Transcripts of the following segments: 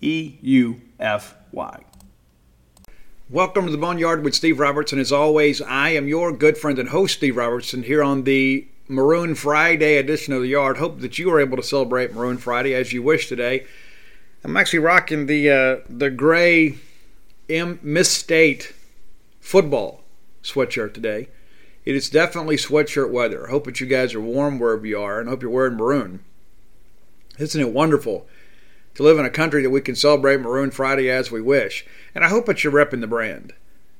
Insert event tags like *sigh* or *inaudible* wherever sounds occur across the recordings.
E U F Y. Welcome to the Boneyard with Steve Robertson. As always, I am your good friend and host, Steve Robertson, here on the Maroon Friday edition of the Yard. Hope that you are able to celebrate Maroon Friday as you wish today. I'm actually rocking the uh, the gray M Miss State football sweatshirt today. It is definitely sweatshirt weather. Hope that you guys are warm wherever you are, and hope you're wearing maroon. Isn't it wonderful to live in a country that we can celebrate Maroon Friday as we wish. And I hope that you're repping the brand.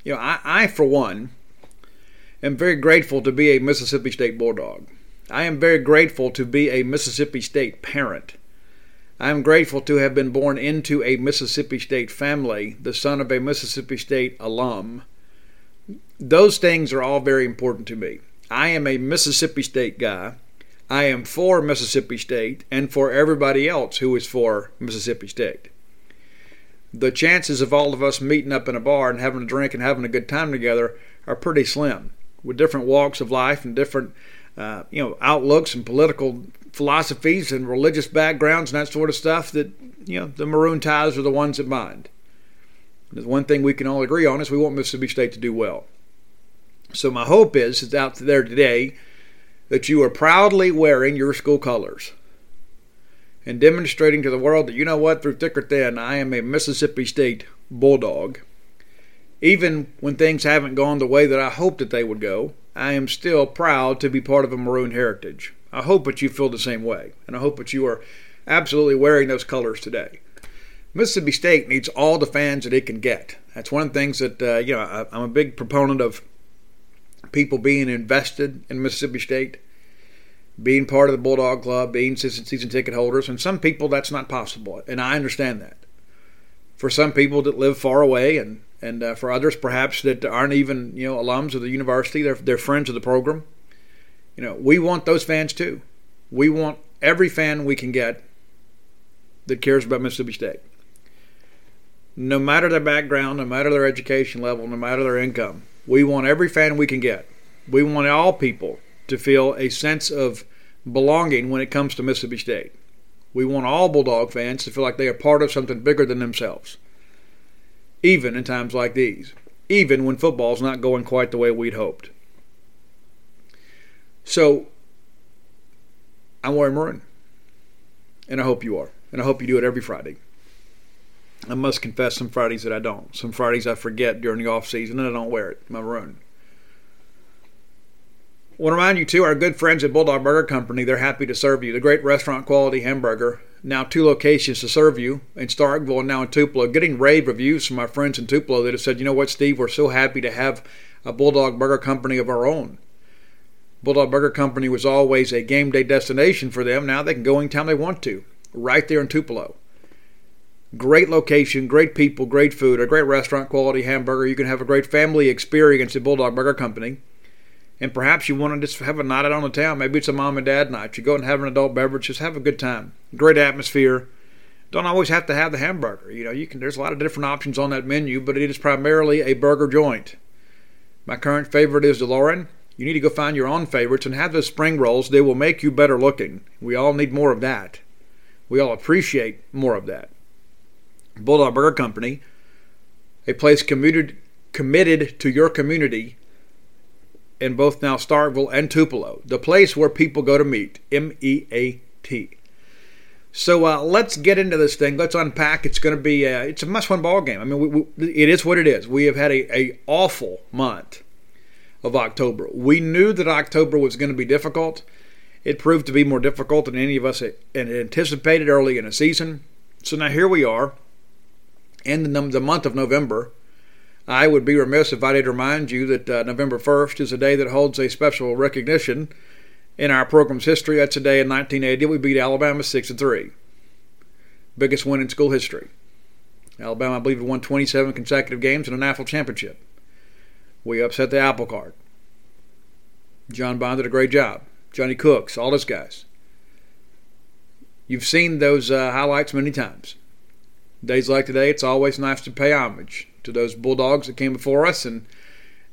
You know, I, I, for one, am very grateful to be a Mississippi State Bulldog. I am very grateful to be a Mississippi State parent. I am grateful to have been born into a Mississippi State family, the son of a Mississippi State alum. Those things are all very important to me. I am a Mississippi State guy. I am for Mississippi State and for everybody else who is for Mississippi State. The chances of all of us meeting up in a bar and having a drink and having a good time together are pretty slim. With different walks of life and different, uh, you know, outlooks and political philosophies and religious backgrounds and that sort of stuff, that you know, the maroon ties are the ones that bind. The one thing we can all agree on is we want Mississippi State to do well. So my hope is, is out there today that you are proudly wearing your school colors and demonstrating to the world that you know what, through thick or thin, I am a Mississippi State Bulldog. Even when things haven't gone the way that I hoped that they would go, I am still proud to be part of a maroon heritage. I hope that you feel the same way, and I hope that you are absolutely wearing those colors today. Mississippi State needs all the fans that it can get. That's one of the things that, uh, you know, I, I'm a big proponent of people being invested in Mississippi State, being part of the Bulldog Club, being season ticket holders. And some people, that's not possible, and I understand that. For some people that live far away, and and uh, for others perhaps that aren't even you know alums of the university, they're they're friends of the program. You know, we want those fans too. We want every fan we can get that cares about Mississippi State. No matter their background, no matter their education level, no matter their income, we want every fan we can get. We want all people to feel a sense of belonging when it comes to Mississippi State. We want all Bulldog fans to feel like they are part of something bigger than themselves, even in times like these, even when football's not going quite the way we'd hoped. So, I'm wearing maroon, and I hope you are, and I hope you do it every Friday. I must confess some Fridays that I don't. Some Fridays I forget during the off season and I don't wear it. My maroon. I want to remind you too, our good friends at Bulldog Burger Company, they're happy to serve you. The great restaurant quality hamburger. Now two locations to serve you in Starkville and now in Tupelo. Getting rave reviews from my friends in Tupelo that have said, you know what, Steve, we're so happy to have a Bulldog Burger Company of our own. Bulldog Burger Company was always a game day destination for them. Now they can go anytime they want to, right there in Tupelo. Great location, great people, great food, a great restaurant quality hamburger. You can have a great family experience at Bulldog Burger Company. And perhaps you want to just have a night out on the town. Maybe it's a mom and dad night. You go and have an adult beverage, just have a good time. Great atmosphere. Don't always have to have the hamburger. You know, you can. There's a lot of different options on that menu, but it is primarily a burger joint. My current favorite is DeLorean. You need to go find your own favorites and have those spring rolls. They will make you better looking. We all need more of that. We all appreciate more of that. Bulldog Burger Company, a place commuted, committed to your community in both now Starkville and Tupelo, the place where people go to meet. M E A T. So uh, let's get into this thing. Let's unpack. It's going to be uh, it's a must-win ball game. I mean, we, we, it is what it is. We have had a, a awful month of October. We knew that October was going to be difficult. It proved to be more difficult than any of us anticipated early in the season. So now here we are in the, the month of November. I would be remiss if I didn't remind you that uh, November 1st is a day that holds a special recognition in our program's history. That's a day in 1980 we beat Alabama 6 3. Biggest win in school history. Alabama, I believe, won 27 consecutive games in a national championship. We upset the apple cart. John Bond did a great job. Johnny Cooks, all those guys. You've seen those uh, highlights many times. Days like today, it's always nice to pay homage to those Bulldogs that came before us and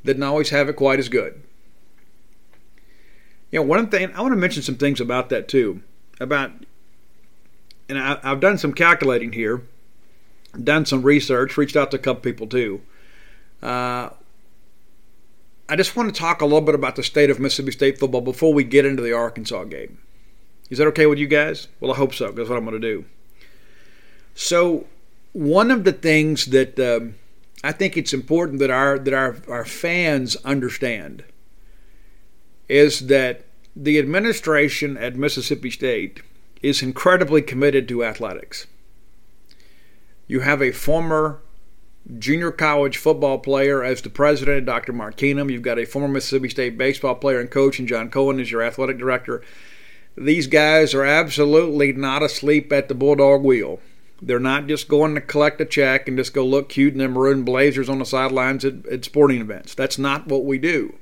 didn't always have it quite as good. You know, one thing I want to mention some things about that too. About, and I, have done some calculating here, done some research, reached out to a couple people too. Uh, I just want to talk a little bit about the state of Mississippi State football before we get into the Arkansas game. Is that okay with you guys? Well, I hope so. Because that's what I'm going to do. So, one of the things that um, I think it's important that our that our, our fans understand is that the administration at Mississippi State is incredibly committed to athletics. You have a former junior college football player as the president, Dr. Mark Keenum. You've got a former Mississippi State baseball player and coach, and John Cohen is your athletic director. These guys are absolutely not asleep at the Bulldog wheel. They're not just going to collect a check and just go look cute in their maroon blazers on the sidelines at, at sporting events. That's not what we do.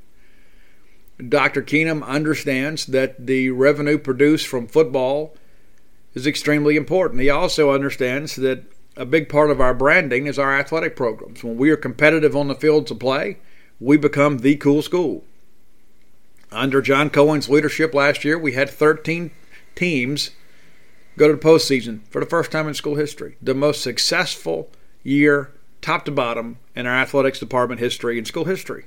Dr. Keenum understands that the revenue produced from football is extremely important. He also understands that a big part of our branding is our athletic programs. When we are competitive on the fields of play, we become the cool school. Under John Cohen's leadership last year, we had 13 teams go to the postseason for the first time in school history. The most successful year top to bottom, in our athletics department history and school history.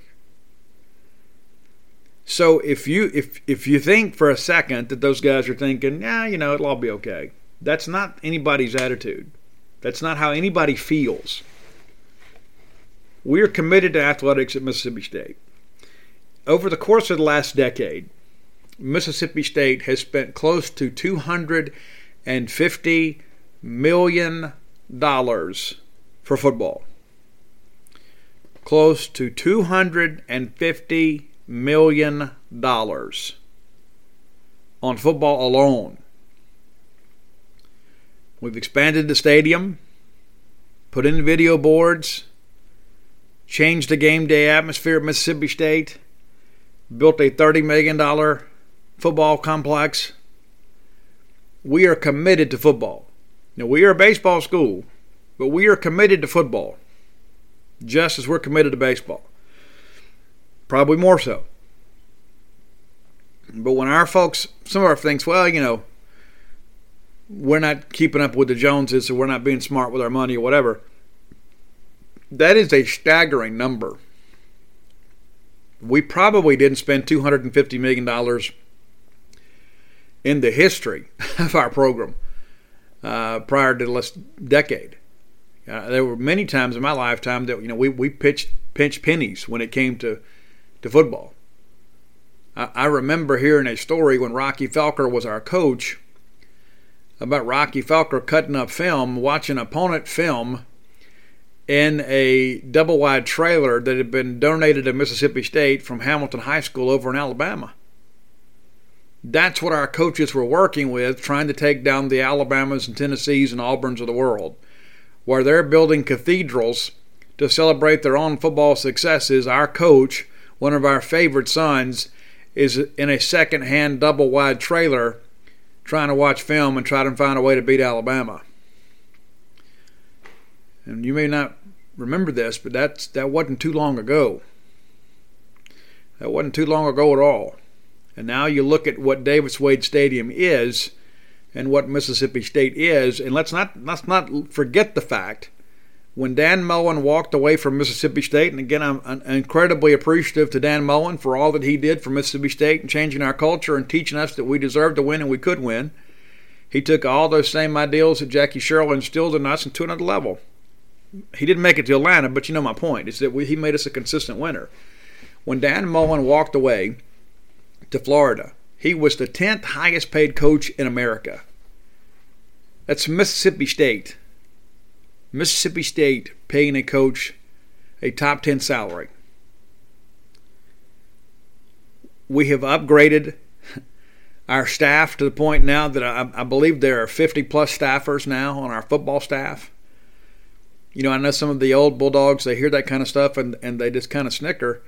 So if you if if you think for a second that those guys are thinking, yeah, you know, it'll all be okay. That's not anybody's attitude. That's not how anybody feels. We're committed to athletics at Mississippi State. Over the course of the last decade, Mississippi State has spent close to 250 million dollars for football. Close to 250 million dollars on football alone. We've expanded the stadium, put in video boards, changed the game day atmosphere at Mississippi State, built a $30 million football complex. We are committed to football. Now, we are a baseball school, but we are committed to football, just as we're committed to baseball. Probably more so. But when our folks, some of our thinks, well, you know, we're not keeping up with the Joneses, or we're not being smart with our money, or whatever. That is a staggering number. We probably didn't spend $250 million in the history of our program uh, prior to the last decade. Uh, there were many times in my lifetime that you know we, we pitched pinched pennies when it came to, to football. I, I remember hearing a story when Rocky Felker was our coach about Rocky Felker cutting up film, watching opponent film in a double wide trailer that had been donated to Mississippi State from Hamilton High School over in Alabama. That's what our coaches were working with, trying to take down the Alabamas and Tennessees and Auburns of the world, where they're building cathedrals to celebrate their own football successes. Our coach, one of our favorite sons, is in a second hand double wide trailer trying to watch film and try to find a way to beat Alabama. And you may not remember this, but that's that wasn't too long ago. That wasn't too long ago at all. And now you look at what Davis Wade Stadium is and what Mississippi State is, and let's not let's not forget the fact when Dan Mullen walked away from Mississippi State, and again, I'm incredibly appreciative to Dan Mullen for all that he did for Mississippi State and changing our culture and teaching us that we deserved to win and we could win. He took all those same ideals that Jackie Sherrill instilled in us to another level. He didn't make it to Atlanta, but you know my point is that we, he made us a consistent winner. When Dan Mullen walked away to Florida, he was the 10th highest paid coach in America. That's Mississippi State Mississippi State paying a coach a top 10 salary. We have upgraded our staff to the point now that I, I, believe there are 50 plus staffers now on our football staff. You know, I know some of the old Bulldogs, they hear that kind of stuff and, and they just kind of snicker.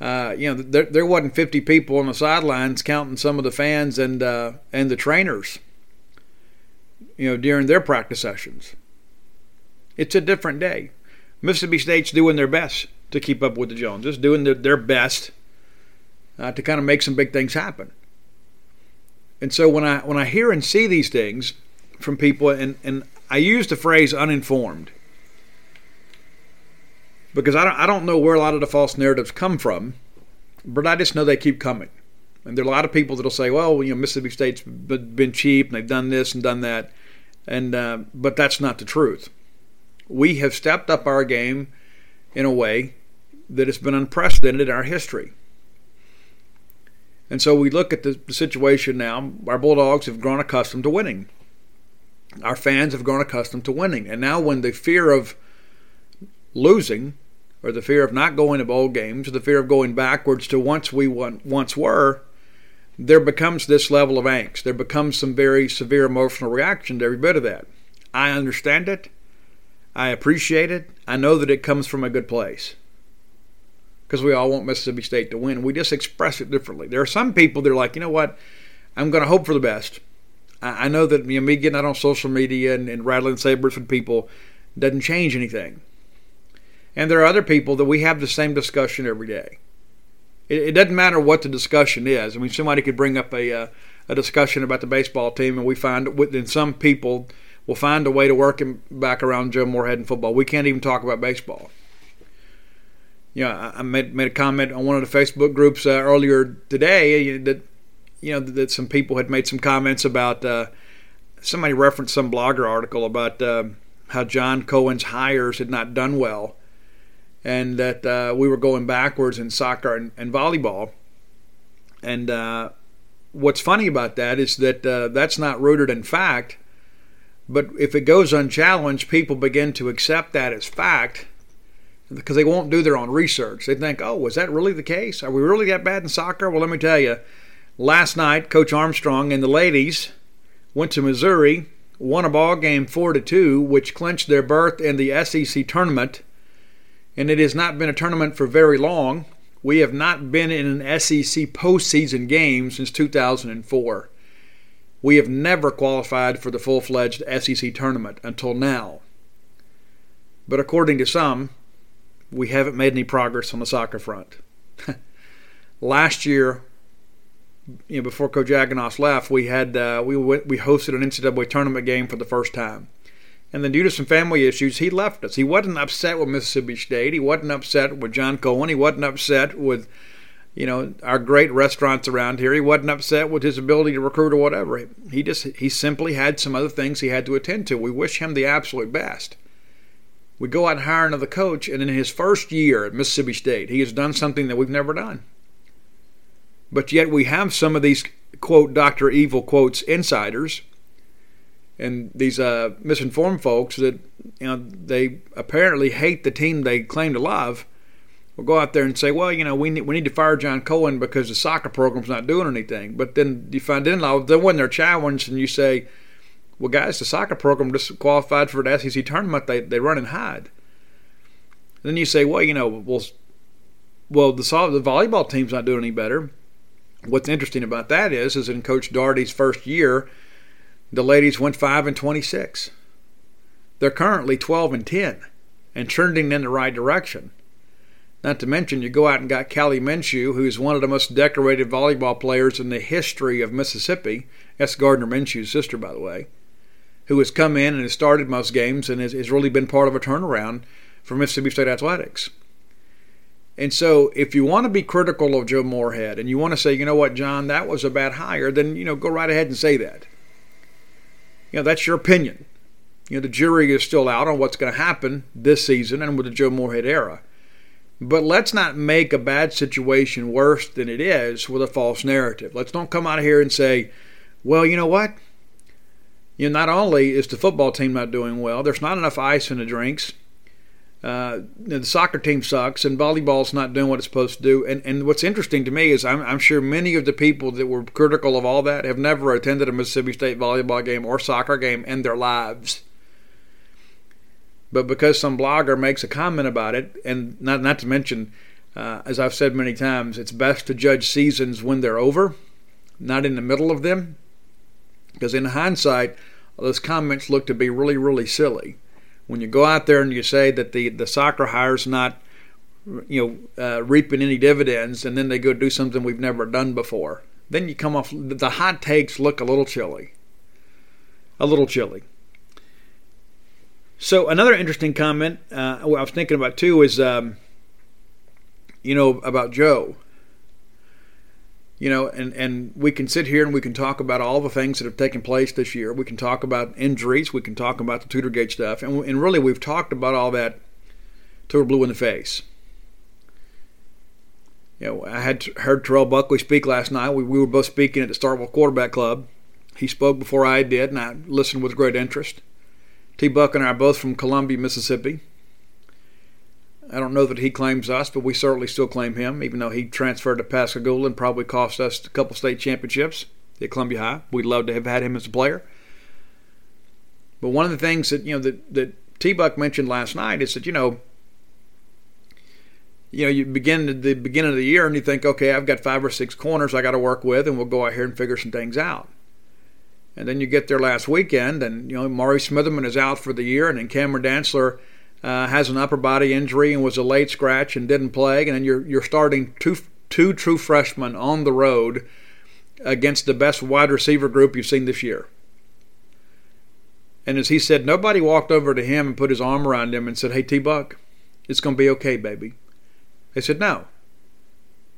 Uh, you know, there, there wasn't 50 people on the sidelines counting some of the fans and uh, and the trainers. You know, during their practice sessions. It's a different day. Mississippi State's doing their best to keep up with the Joneses, doing their, their best uh, to kind of make some big things happen. And so when I when I hear and see these things from people, and, and I use the phrase uninformed because I don't, I don't know where a lot of the false narratives come from, but I just know they keep coming. And there are a lot of people that'll say, well, you know, Mississippi State's been cheap and they've done this and done that. And, uh, but that's not the truth we have stepped up our game in a way that has been unprecedented in our history. And so we look at the, the, situation now. Our Bulldogs have grown accustomed to winning. Our fans have grown accustomed to winning. And now, when the fear of losing, or the fear of not going to bowl games, or the fear of going backwards to once we once were, there becomes this level of angst. There becomes some very severe emotional reaction to every bit of that. I understand it. I appreciate it. I know that it comes from a good place because we all want Mississippi State to win. We just express it differently. There are some people that are like, you know what, I'm going to hope for the best. I, know that you know, me getting out on social media and, and rattling sabers with people doesn't change anything. And there are other people that we have the same discussion every day. It, it doesn't matter what the discussion is. I mean, somebody could bring up a, uh, a discussion about the baseball team, and we find within some people we'll find a way to work him back around Joe Moorhead and football. We can't even talk about baseball. You know, I made made a comment on one of the Facebook groups uh, earlier today that you know that some people had made some comments about uh, somebody referenced some blogger article about uh, how John Cohen's hires had not done well, and that uh, we were going backwards in soccer and, and volleyball. And uh, what's funny about that is that uh, that's not rooted in fact. But if it goes unchallenged, people begin to accept that as fact because they won't do their own research. They think, oh, was that really the case? Are we really that bad in soccer? Well, let me tell you. Last night, Coach Armstrong and the ladies went to Missouri, won a ball game four to two, which clinched their berth in the SEC tournament. And it has not been a tournament for very long. We have not been in an SEC postseason game since 2004. We have never qualified for the full fledged SEC tournament until now. But according to some, we haven't made any progress on the soccer front. *laughs* Last year, you know, before Coach left, we had uh, we went, we hosted an NCAA tournament game for the first time, and then due to some family issues, he left us. He wasn't upset with Mississippi State. He wasn't upset with John Cohen. He wasn't upset with you know our great restaurants around here. He wasn't upset with his ability to recruit or whatever. He just he simply had some other things he had to attend to. We wish him the absolute best. We go out and hire another coach, and in his first year at Mississippi State, he has done something that we've never done. But yet we have some of these quote Dr. Evil quotes insiders and these uh, misinformed folks that you know they apparently hate the team they claim to love will go out there and say, well, you know, we need, we need to fire John Cohen because the soccer program's not doing anything. But then you find in law, then when they're challenged and you say, well, guys, the soccer program just qualified for the SEC tournament, they, they run and hide. then you say, well, you know, well, well, the, the volleyball team's not doing any better. What's interesting about that is, is in Coach Darty's first year, the ladies went five and twenty-six. They're currently twelve and ten, and trending in the right direction. Not to mention, you go out and got Callie Minshew, who's one of the most decorated volleyball players in the history of Mississippi. That's Gardner Minshew's sister, by the way, who has come in and has started most games and has, has really been part of a turnaround for Mississippi State athletics. And so, if you want to be critical of Joe Moorhead and you want to say, you know what, John, that was a bad hire, then you know go right ahead and say that. You know that's your opinion. You know the jury is still out on what's going to happen this season and with the Joe Moorhead era. But let's not make a bad situation worse than it is with a false narrative. Let's don't come out of here and say, well, you know what? You know, not only is the football team not doing well, there's not enough ice in the drinks uh, the soccer team sucks and volleyball's not doing what it's supposed to do. And, and what's interesting to me is I'm, I'm, sure many of the people that were critical of all that have never attended a Mississippi State volleyball game or soccer game in their lives. But because some blogger makes a comment about it, and not, not to mention, uh, as I've said many times, it's best to judge seasons when they're over, not in the middle of them. Because in hindsight, those comments look to be really, really silly when you go out there and you say that the, the soccer hire's not you know uh, reaping any dividends and then they go do something we've never done before then you come off the hot takes look a little chilly. A little chilly. So another interesting comment uh, i was thinking about too is um, you know about joe you know, and, and we can sit here and we can talk about all the things that have taken place this year. We can talk about injuries. We can talk about the Tutor Gate stuff. And, and really, we've talked about all that till we're blue in the face. You know, I had heard Terrell Buckley speak last night. We, we were both speaking at the Starkville Quarterback Club. He spoke before I did, and I listened with great interest. T. Buck and I are both from Columbia, Mississippi. I don't know that he claims us, but we certainly still claim him, even though he transferred to Pascagoula and probably cost us a couple state championships at Columbia High. We'd love to have had him as a player. But one of the things that you know that, that T Buck mentioned last night is that you know you know you begin at the beginning of the year and you think, okay, I've got five or six corners I got to work with, and we'll go out here and figure some things out. And then you get there last weekend, and you know Maury Smitherman is out for the year, and then Cameron Dantzler uh, has an upper body injury and was a late scratch and didn't play, and then you're you're starting two two true freshmen on the road against the best wide receiver group you've seen this year. And as he said, nobody walked over to him and put his arm around him and said, Hey, T Buck, it's going to be okay, baby. They said, No.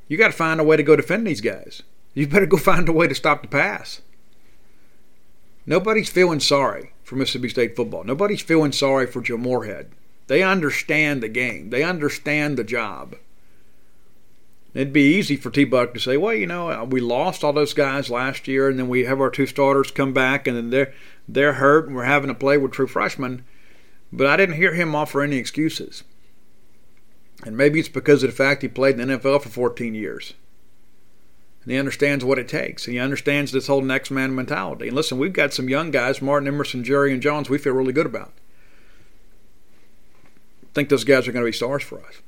You got to find a way to go defend these guys. You better go *laughs* find a way to stop the pass. Nobody's feeling sorry for Mississippi State football. Nobody's feeling sorry for Joe Moorhead. They understand the game, they understand the job. It'd be easy for T Buck to say, well, you know, uh, we lost all those guys last year, and then we have our two starters come back, and then they're they're hurt, and we're having to play with true freshmen. But I didn't hear him offer any excuses. And maybe it's because of the fact he played in the NFL for 14 years. And he understands what it takes. He understands this whole next man mentality. And listen, we've got some young guys, Martin Emerson, Jarrian Jones, we feel really good about. Think those guys are going to be stars for us.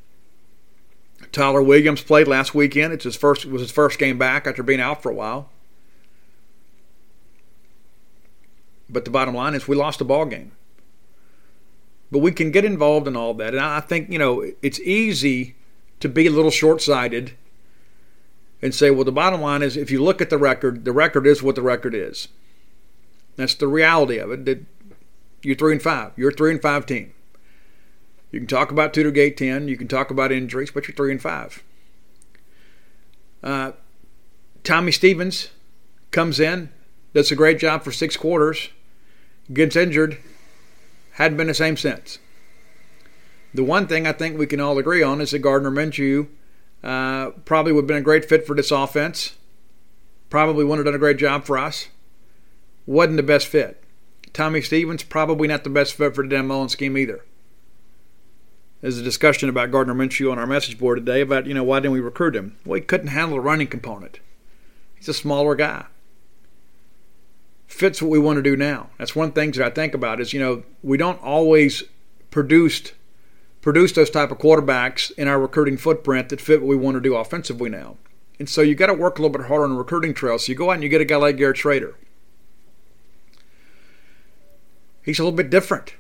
Tyler Williams played last weekend. It's his first it was his first game back after being out for a while. But the bottom line is we lost a ball game. But we can get involved in all that. And I think, you know, it's easy to be a little short-sighted and say, well, the bottom line is if you look at the record, the record is what the record is. That's the reality of it. That you're three and five. You're a three and five team. You can talk about Tutor Gate 10, you can talk about injuries, but you're 3 and 5. Uh, Tommy Stevens comes in, does a great job for six quarters, gets injured, hadn't been the same since. The one thing I think we can all agree on is that Gardner Minshew uh, probably would have been a great fit for this offense. Probably wouldn't have done a great job for us. Wasn't the best fit. Tommy Stevens, probably not the best fit for the Dan Mullen scheme either. There's a discussion about Gardner Minshew on our message board today about, you know, why didn't we recruit him? Well, he couldn't handle the running component. He's a smaller guy. Fits what we want to do now. That's one thing that I think about is, you know, we don't always produce produce those type of quarterbacks in our recruiting footprint that fit what we want to do offensively now. And so you got to work a little bit harder on the recruiting trail. So you go out and you get a guy like Garrett Shrader. He's a little bit different.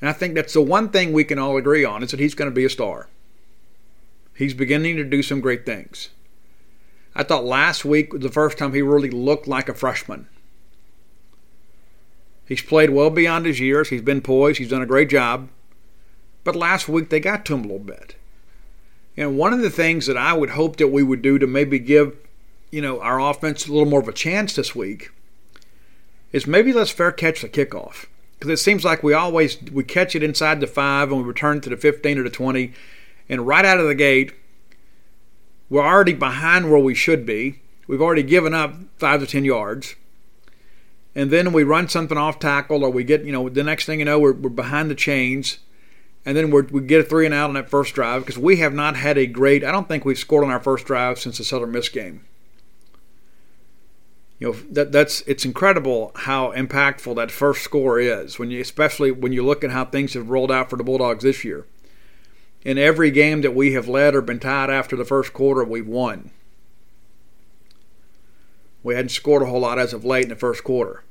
And I think that's the one thing we can all agree on is that he's going to be a star. He's beginning to do some great things. I thought last week was the first time he really looked like a freshman. He's played well beyond his years. He's been poised. He's done a great job. But last week they got to him a little bit. And one of the things that I would hope that we would do to maybe give, you know, our offense a little more of a chance this week is maybe let's fair catch the kickoff because it seems like we always we catch it inside the five and we return to the 15 or the 20 and right out of the gate we're already behind where we should be. We've already given up five to ten yards. And then we run something off tackle or we get you know the next thing you know we're, we're behind the chains. And then we get a three and out on that first drive because we have not had a great i don't think we've scored on our first drive since the southern miss game you know that that's it's incredible how impactful that first score is when you especially when you look at how things have rolled out for the Bulldogs this year. In every game that we have led or been tied after the first quarter, we've won. We hadn't scored a whole lot as of late in the first quarter.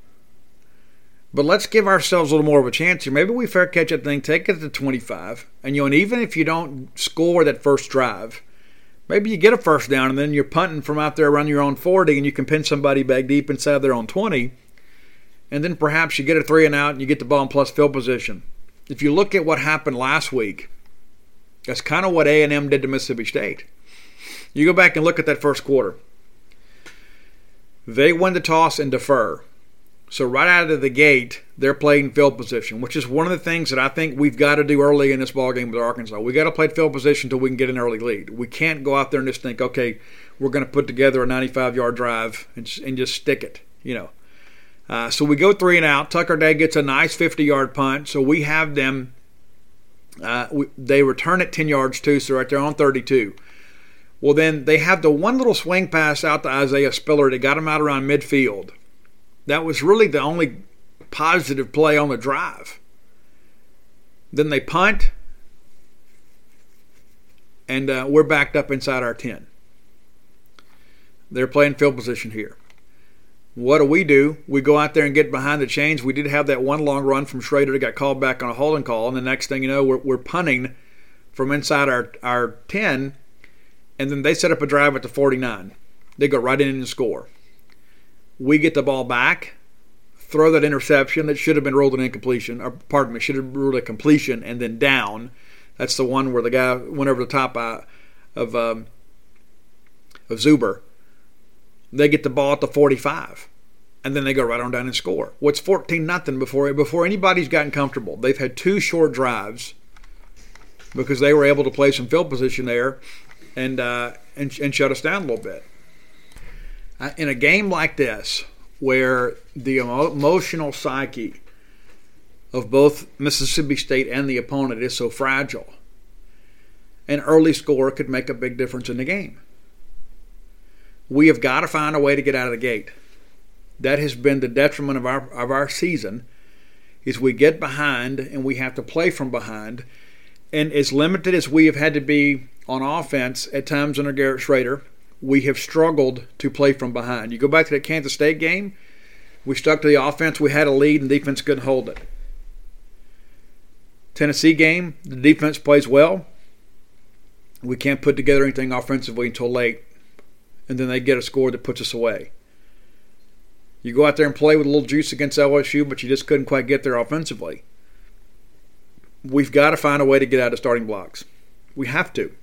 But let's give ourselves a little more of a chance here. Maybe we fair catch that thing, take it to 25, and you know, and even if you don't score that first drive, Maybe you get a first down and then you're punting from out there around your own 40 and you can pin somebody back deep inside their own 20. And then perhaps you get a three and out and you get the ball in plus field position. If you look at what happened last week, that's kind of what A&M did to Mississippi State. You go back and look at that first quarter. They win the toss and defer. So right out of the gate, they're playing field position, which is one of the things that I think we've got to do early in this ball game with Arkansas. We got to play field position until we can get an early lead. We can't go out there and just think, okay, we're going to put together a 95-yard drive and, and just stick it, you know. Uh, so we go three and out. Tucker Day gets a nice 50-yard punt, so we have them. Uh, we, they return it 10 yards too, so right there on 32. Well, then they have the one little swing pass out to Isaiah Spiller that got him out around midfield that was really the only positive play on the drive. Then they punt, and uh, we're backed up inside our 10. They're playing field position here. What do we do? We go out there and get behind the chains. We did have that one long run from Shrader that got called back on a holding call, and the next thing you know, we're, we're punting from inside our, our 10, and then they set up a drive at the 49. They go right in and score. We get the ball back, throw that interception that should have been ruled an incompletion, or pardon me, should have ruled a completion and then down. That's the one where the guy went over the top uh, of um, of Zuber. They get the ball at the 45, and then they go right on down and score. What's well, 14 nothing before before anybody's gotten comfortable. They've had two short drives because they were able to play some field position there and uh, and, and shut us down a little bit. In a game like this, where the emotional psyche of both Mississippi State and the opponent is so fragile, an early score could make a big difference in the game. We have got to find a way to get out of the gate. That has been the detriment of our of our season. Is we get behind and we have to play from behind, and as limited as we have had to be on offense at times under Garrett Shrader, we have struggled to play from behind. You go back to that Kansas State game, we stuck to the offense, we had a lead, and defense couldn't hold it. Tennessee game, the defense plays well. We can't put together anything offensively until late, and then they get a score that puts us away. You go out there and play with a little juice against LSU, but you just couldn't quite get there offensively. We've got to find a way to get out of starting blocks. We have to.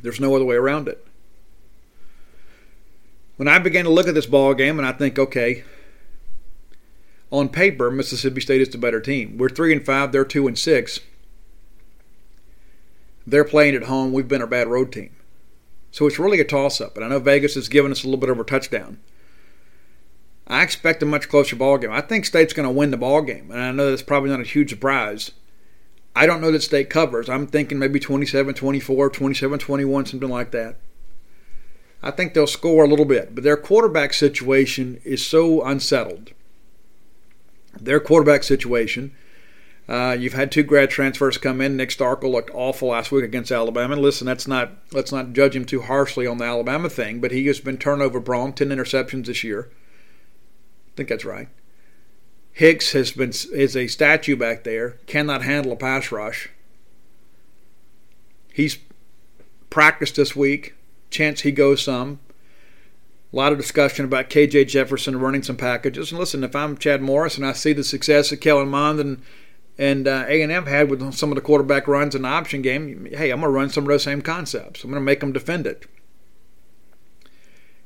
There's no other way around it. When I began to look at this ball game and I think, okay, on paper, Mississippi State is the better team. We're three and five, they're two and six. They're playing at home. We've been a bad road team. So it's really a toss up. And I know Vegas has given us a little bit of a touchdown. I expect a much closer ball game. I think State's going to win the ball game, and I know that's probably not a huge surprise. I don't know that State covers. I'm thinking maybe 27 24, 27 21, something like that. I think they'll score a little bit, but their quarterback situation is so unsettled. Their quarterback situation, uh, you've had two grad transfers come in. Nick Starkel looked awful last week against Alabama. Listen, that's not let's not judge him too harshly on the Alabama thing, but he has been turnover prone, 10 interceptions this year. I think that's right. Hicks has been is a statue back there, cannot handle a pass rush. He's practiced this week. Chance he goes some. A lot of discussion about KJ Jefferson running some packages. And listen, if I'm Chad Morris and I see the success that Kellen Mond and and uh, A&M had with some of the quarterback runs in the option game, hey, I'm going to run some of those same concepts. I'm going to make them defend it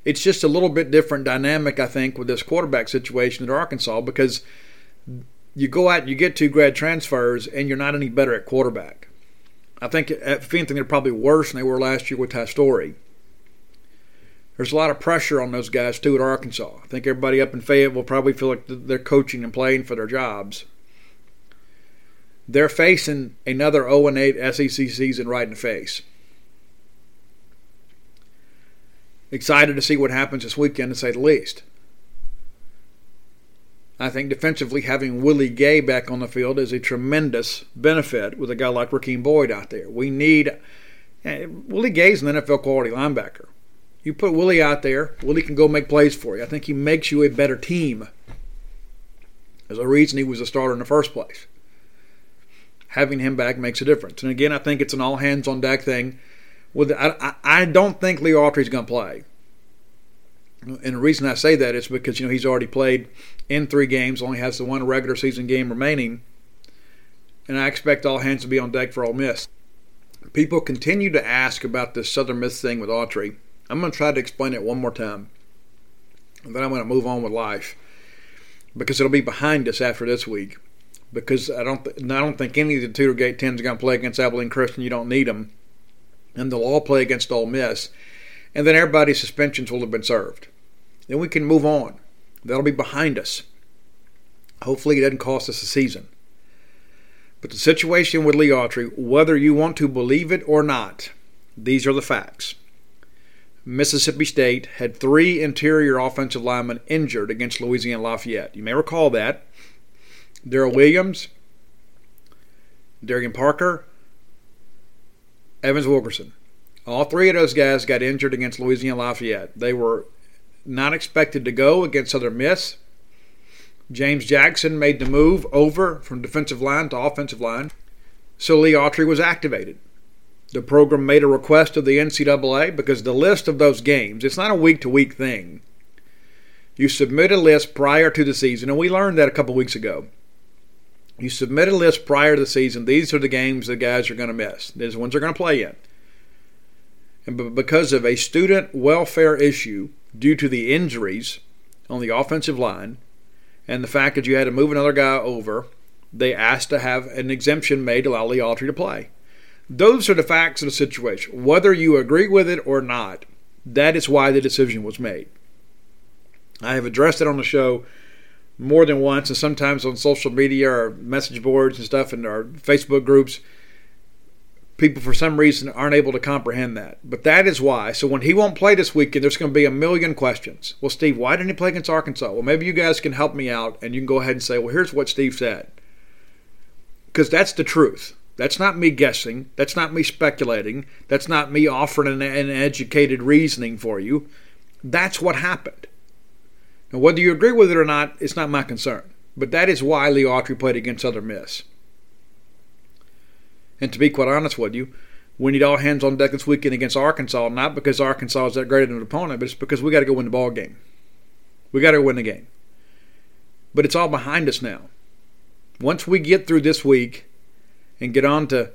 it's just a little bit different dynamic, I think, with this quarterback situation at Arkansas because you go out and you get two grad transfers and you're not any better at quarterback. I think, if anything, they're probably worse than they were last year with Ty Storey. There's a lot of pressure on those guys, too, at Arkansas. I think everybody up in Fayetteville probably feel like they're coaching and playing for their jobs. They're facing another 0 8 SEC season right in the face. excited to see what happens this weekend, to say the least. I think defensively, having Willie Gay back on the field is a tremendous benefit with a guy like Rakeem Boyd out there. We need eh, Willie Gay's an NFL quality linebacker. You put Willie out there, Willie can go make plays for you. I think he makes you a better team. There's a reason he was a starter in the first place. Having him back makes a difference. And again, I think it's an all hands on deck thing with I, I don't think Lee Autry's going to play. And the reason I say that is because you know he's already played in three games, only has the one regular season game remaining, and I expect all hands to be on deck for Ole Miss. People continue to ask about this Southern Miss thing with Autry. I'm going to try to explain it one more time, and then I'm going to move on with life because it'll be behind us after this week. Because I don't, th- I don't think any of the Tutor Gate 10s are going to play against Abilene Christian. You don't need them and they'll all play against Ole Miss, and then everybody's suspensions will have been served. Then we can move on. That'll be behind us. Hopefully, it doesn't cost us a season. But the situation with Lee Autry, whether you want to believe it or not, these are the facts. Mississippi State had three interior offensive linemen injured against Louisiana Lafayette. You may recall that. Darryl Williams, Dareuan Parker, Evans Wilkerson. All three of those guys got injured against Louisiana Lafayette. They were not expected to go against Southern Miss. James Jackson made the move over from defensive line to offensive line. So Lee Autry was activated. The program made a request of the NCAA because the list of those games, it's not a week to week thing. You submit a list prior to the season, and we learned that a couple weeks ago. You submit a list prior to the season. These are the games the guys are going to miss. These are the ones they're going to play in. And because of a student welfare issue due to the injuries on the offensive line and the fact that you had to move another guy over, they asked to have an exemption made to allow Lee Autry to play. Those are the facts of the situation. Whether you agree with it or not, that is why the decision was made. I have addressed it on the show more than once, and sometimes on social media or message boards and stuff, and our Facebook groups. People, for some reason, aren't able to comprehend that. But that is why. So when he won't play this weekend, there's going to be a million questions. Well, Steve, why didn't he play against Arkansas? Well, maybe you guys can help me out, and you can go ahead and say, well, here's what Steve said. Because that's the truth. That's not me guessing. That's not me speculating. That's not me offering an, an educated reasoning for you. That's what happened. Now, whether you agree with it or not, it's not my concern. But that is why Lee Autry played against Southern Miss. And to be quite honest with you, we need all hands on deck this weekend against Arkansas, not because Arkansas is that great an opponent, but it's because we got to go win the ball game. We got to win the game. But it's all behind us now. Once we get through this week and get on to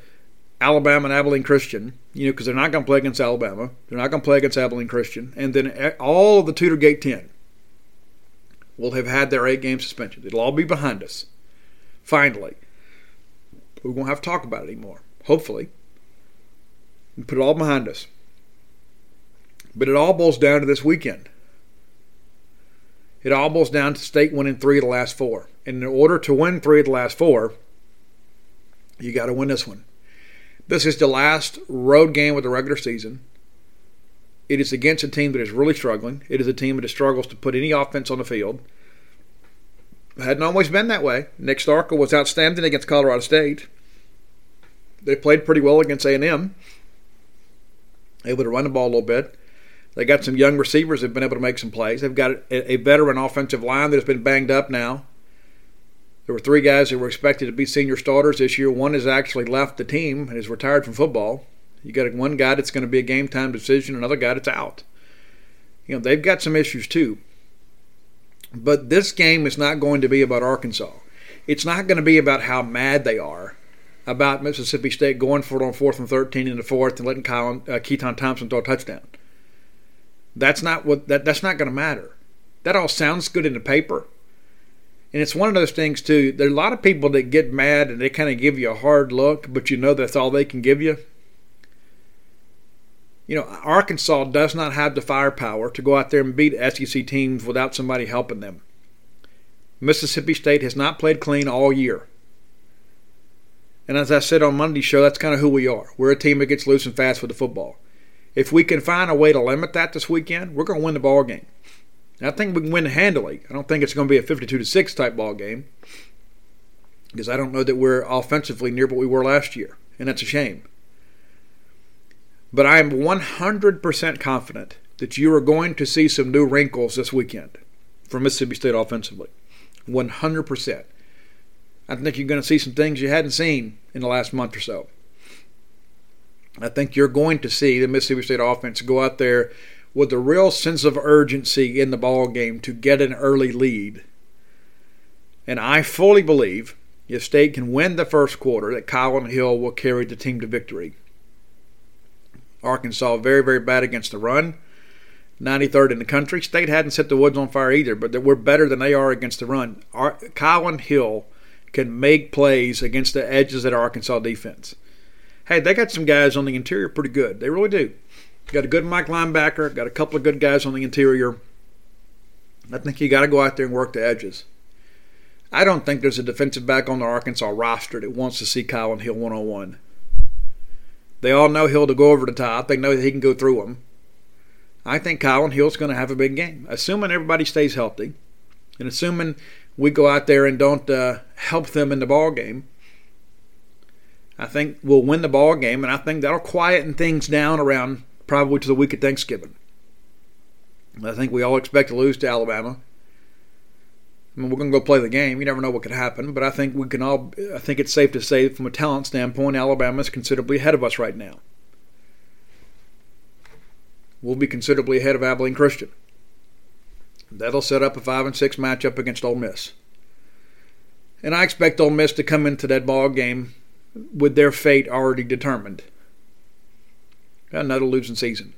Alabama and Abilene Christian, you know, because they're not going to play against Alabama, they're not going to play against Abilene Christian, and then all of the Tutor Gate 10 will have had their eight game suspension. It'll all be behind us. Finally. We won't have to talk about it anymore. Hopefully. And put it all behind us. But it all boils down to this weekend. It all boils down to state winning three of the last four. And in order to win three of the last four, you got to win this one. This is the last road game of the regular season. It is against a team that is really struggling. It is a team that struggles to put any offense on the field. It hadn't always been that way. Nick Starkel was outstanding against Colorado State. They played pretty well against A&M. Able to run the ball a little bit. They got some young receivers that have been able to make some plays. They've got a, a veteran offensive line that has been banged up now. There were three guys that were expected to be senior starters this year. One has actually left the team and is retired from football. You got one guy that's going to be a game time decision, another guy that's out. You know, they've got some issues too. But this game is not going to be about Arkansas. It's not going to be about how mad they are about Mississippi State going for it on fourth and 13 in the fourth and letting uh, Keytaon Thompson throw a touchdown. That's not what that, that's not going to matter. That all sounds good in the paper. And it's one of those things too. There are a lot of people that get mad and they kind of give you a hard look, but you know that's all they can give you you know, Arkansas does not have the firepower to go out there and beat SEC teams without somebody helping them. Mississippi State has not played clean all year. And as I said on Monday's show, that's kind of who we are. We're a team that gets loose and fast with the football. If we can find a way to limit that this weekend, we're going to win the ball game. And I think we can win handily. I don't think it's going to be a 52 to 6 type ball game because I don't know that we're offensively near what we were last year, and that's a shame. But I am 100% confident that you are going to see some new wrinkles this weekend from Mississippi State offensively. 100%. I think you're going to see some things you hadn't seen in the last month or so. I think you're going to see the Mississippi State offense go out there with a real sense of urgency in the ball game to get an early lead. And I fully believe if State can win the first quarter, that Kylin Hill will carry the team to victory. Arkansas very, very bad against the run. 93rd in the country. State hadn't set the woods on fire either, but we're better than they are against the run. Our, Kylin Hill can make plays against the edges of the Arkansas defense. Hey, they got some guys on the interior pretty good. They really do. Got a good Mike linebacker, got a couple of good guys on the interior. I think you got to go out there and work the edges. I don't think there's a defensive back on the Arkansas roster that wants to see Kylin Hill one on one. They all know Hill to go over the top. They know that he can go through them. I think Kylin Hill's going to have a big game, assuming everybody stays healthy, and assuming we go out there and don't uh, help them in the ball game. I think we'll win the ball game, and I think that'll quieten things down around probably to the week of Thanksgiving. I think we all expect to lose to Alabama. I mean, we're going to go play the game. You never know what could happen, but I think we can all. I think it's safe to say, from a talent standpoint, Alabama is considerably ahead of us right now. We'll be considerably ahead of Abilene Christian. That'll set up a five and six matchup against Ole Miss. And I expect Ole Miss to come into that ball game with their fate already determined. Another losing season.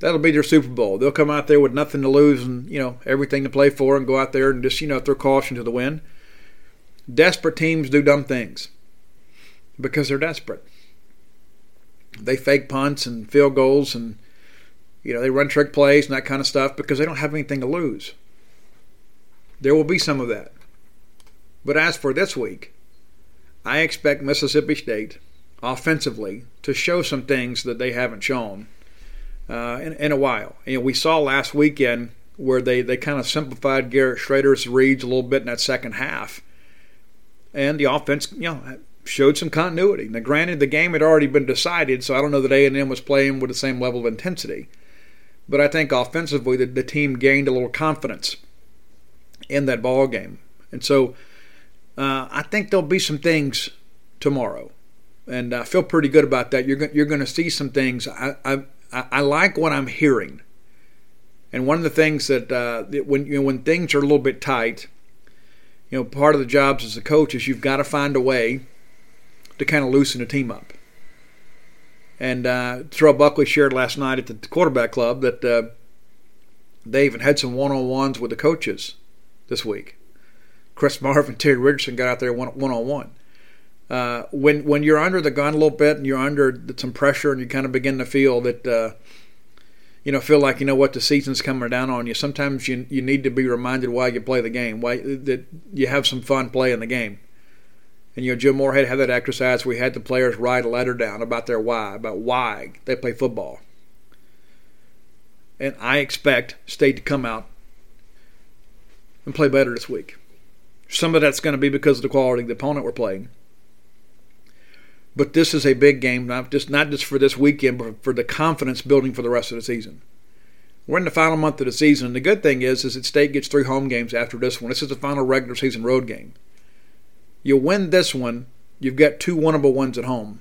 That'll be their Super Bowl. They'll come out there with nothing to lose and you know everything to play for, and go out there and just you know throw caution to the wind. Desperate teams do dumb things because they're desperate. They fake punts and field goals and you know they run trick plays and that kind of stuff because they don't have anything to lose. There will be some of that. But as for this week, I expect Mississippi State offensively to show some things that they haven't shown uh, in, in, a while. You know, we saw last weekend where they, they kind of simplified Garrett Shrader's reads a little bit in that second half, and the offense, you know, showed some continuity. Now, granted, the game had already been decided, so I don't know that A&M was playing with the same level of intensity, but I think offensively the, the team gained a little confidence in that ball game, and so uh, I think there'll be some things tomorrow, and I feel pretty good about that. You're you're going to see some things. I, I I like what I'm hearing, and one of the things that uh, when you know, when things are a little bit tight, you know, part of the jobs as a coach is you've got to find a way to kind of loosen a team up. And uh, Terrell Buckley shared last night at the quarterback club that uh, they even had some one-on-ones with the coaches this week. Chris Marve, Terry Richardson got out there one on one. Uh, when when you're under the gun a little bit and you're under some pressure and you kind of begin to feel that uh, you know feel like you know what the season's coming down on you. Sometimes you you need to be reminded why you play the game, why that you have some fun playing the game. And you know Jim Moorhead had that exercise. We had the players write a letter down about their why, about why they play football. And I expect State to come out and play better this week. Some of that's going to be because of the quality of the opponent we're playing. But this is a big game, not just not just for this weekend, but for the confidence building for the rest of the season. We're in the final month of the season, and the good thing is, is that State gets three home games after this one. This is the final regular season road game. You win this one, you've got two winnable ones at home.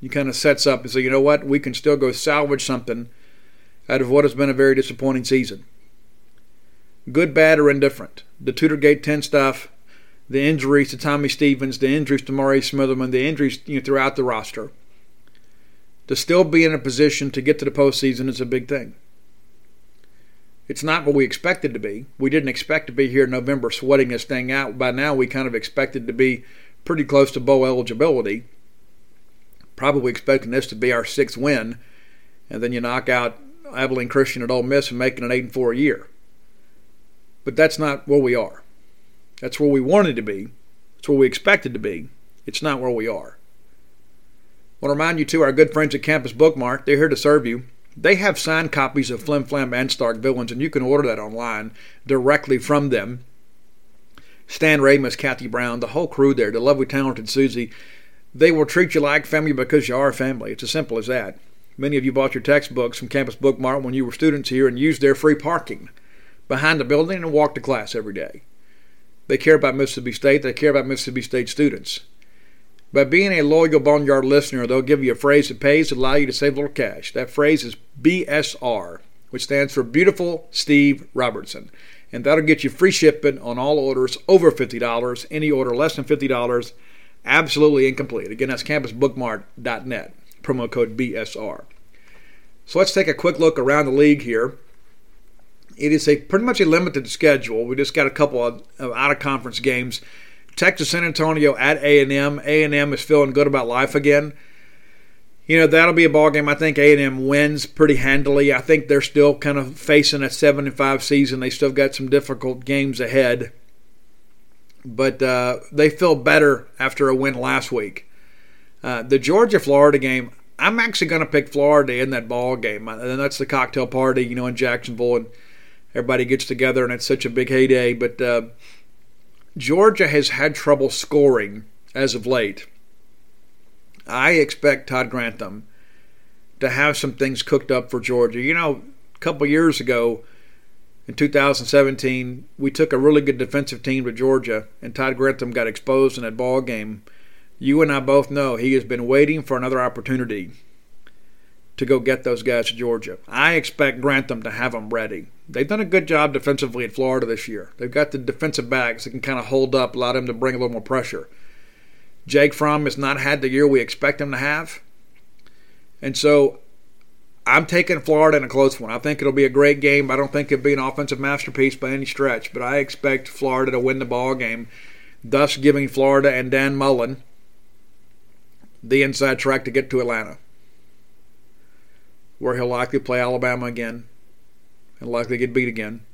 You kind of sets up and say, you know what, we can still go salvage something out of what has been a very disappointing season good, bad, or indifferent. The Tutor Gate 10 stuff, the injuries to Tommy Stevens, the injuries to Murray Smitherman, the injuries you know, throughout the roster. To still be in a position to get to the postseason is a big thing. It's not what we expected to be. We didn't expect to be here in November sweating this thing out. By now, we kind of expected to be pretty close to bowl eligibility. Probably expecting this to be our sixth win, and then you knock out Abilene Christian at Ole Miss and making an eight and four year. But that's not where we are. That's where we wanted to be. It's where we expected to be. It's not where we are. I want to remind you, too, our good friends at Campus Book Mart, they're here to serve you. They have signed copies of Flim Flam and Stark Villains, and you can order that online directly from them. Stan Ramus, Kathy Brown, the whole crew there, the lovely, talented Susie, they will treat you like family because you are family. It's as simple as that. Many of you bought your textbooks from Campus Book Mart when you were students here and used their free parking behind the building and walked to class every day. They care about Mississippi State. They care about Mississippi State students. By being a loyal Boneyard listener, they'll give you a phrase that pays to allow you to save a little cash. That phrase is BSR, which stands for Beautiful Steve Robertson. And that'll get you free shipping on all orders over $50. Any order less than $50, absolutely incomplete. Again, that's campusbookmart.net. Promo code BSR. So let's take a quick look around the league here. It is a pretty much a limited schedule. We just got a couple of, of out of conference games. Texas San Antonio at A and M. A and M is feeling good about life again. You know that'll be a ball game. I think A and M wins pretty handily. I think they're still kind of facing a seven and five season. They still got some difficult games ahead, but uh, they feel better after a win last week. Uh, the Georgia Florida game, I'm actually going to pick Florida in that ball game, and that's the cocktail party, you know, in Jacksonville and everybody gets together and it's such a big heyday. But uh, Georgia has had trouble scoring as of late. I expect Todd Grantham to have some things cooked up for Georgia. You know, a couple years ago in 2017, we took a really good defensive team to Georgia, and Todd Grantham got exposed in that ball game. You and I both know he has been waiting for another opportunity to go get those guys to Georgia. I expect Grantham to have them ready. They've done a good job defensively at Florida this year. They've got the defensive backs that can kind of hold up, allow them to bring a little more pressure. Jake Fromm has not had the year we expect him to have. And so I'm taking Florida in a close one. I think it'll be a great game. I don't think it'll be an offensive masterpiece by any stretch, but I expect Florida to win the ball game, thus giving Florida and Dan Mullen the inside track to get to Atlanta, where he'll likely play Alabama again and likely get beat again.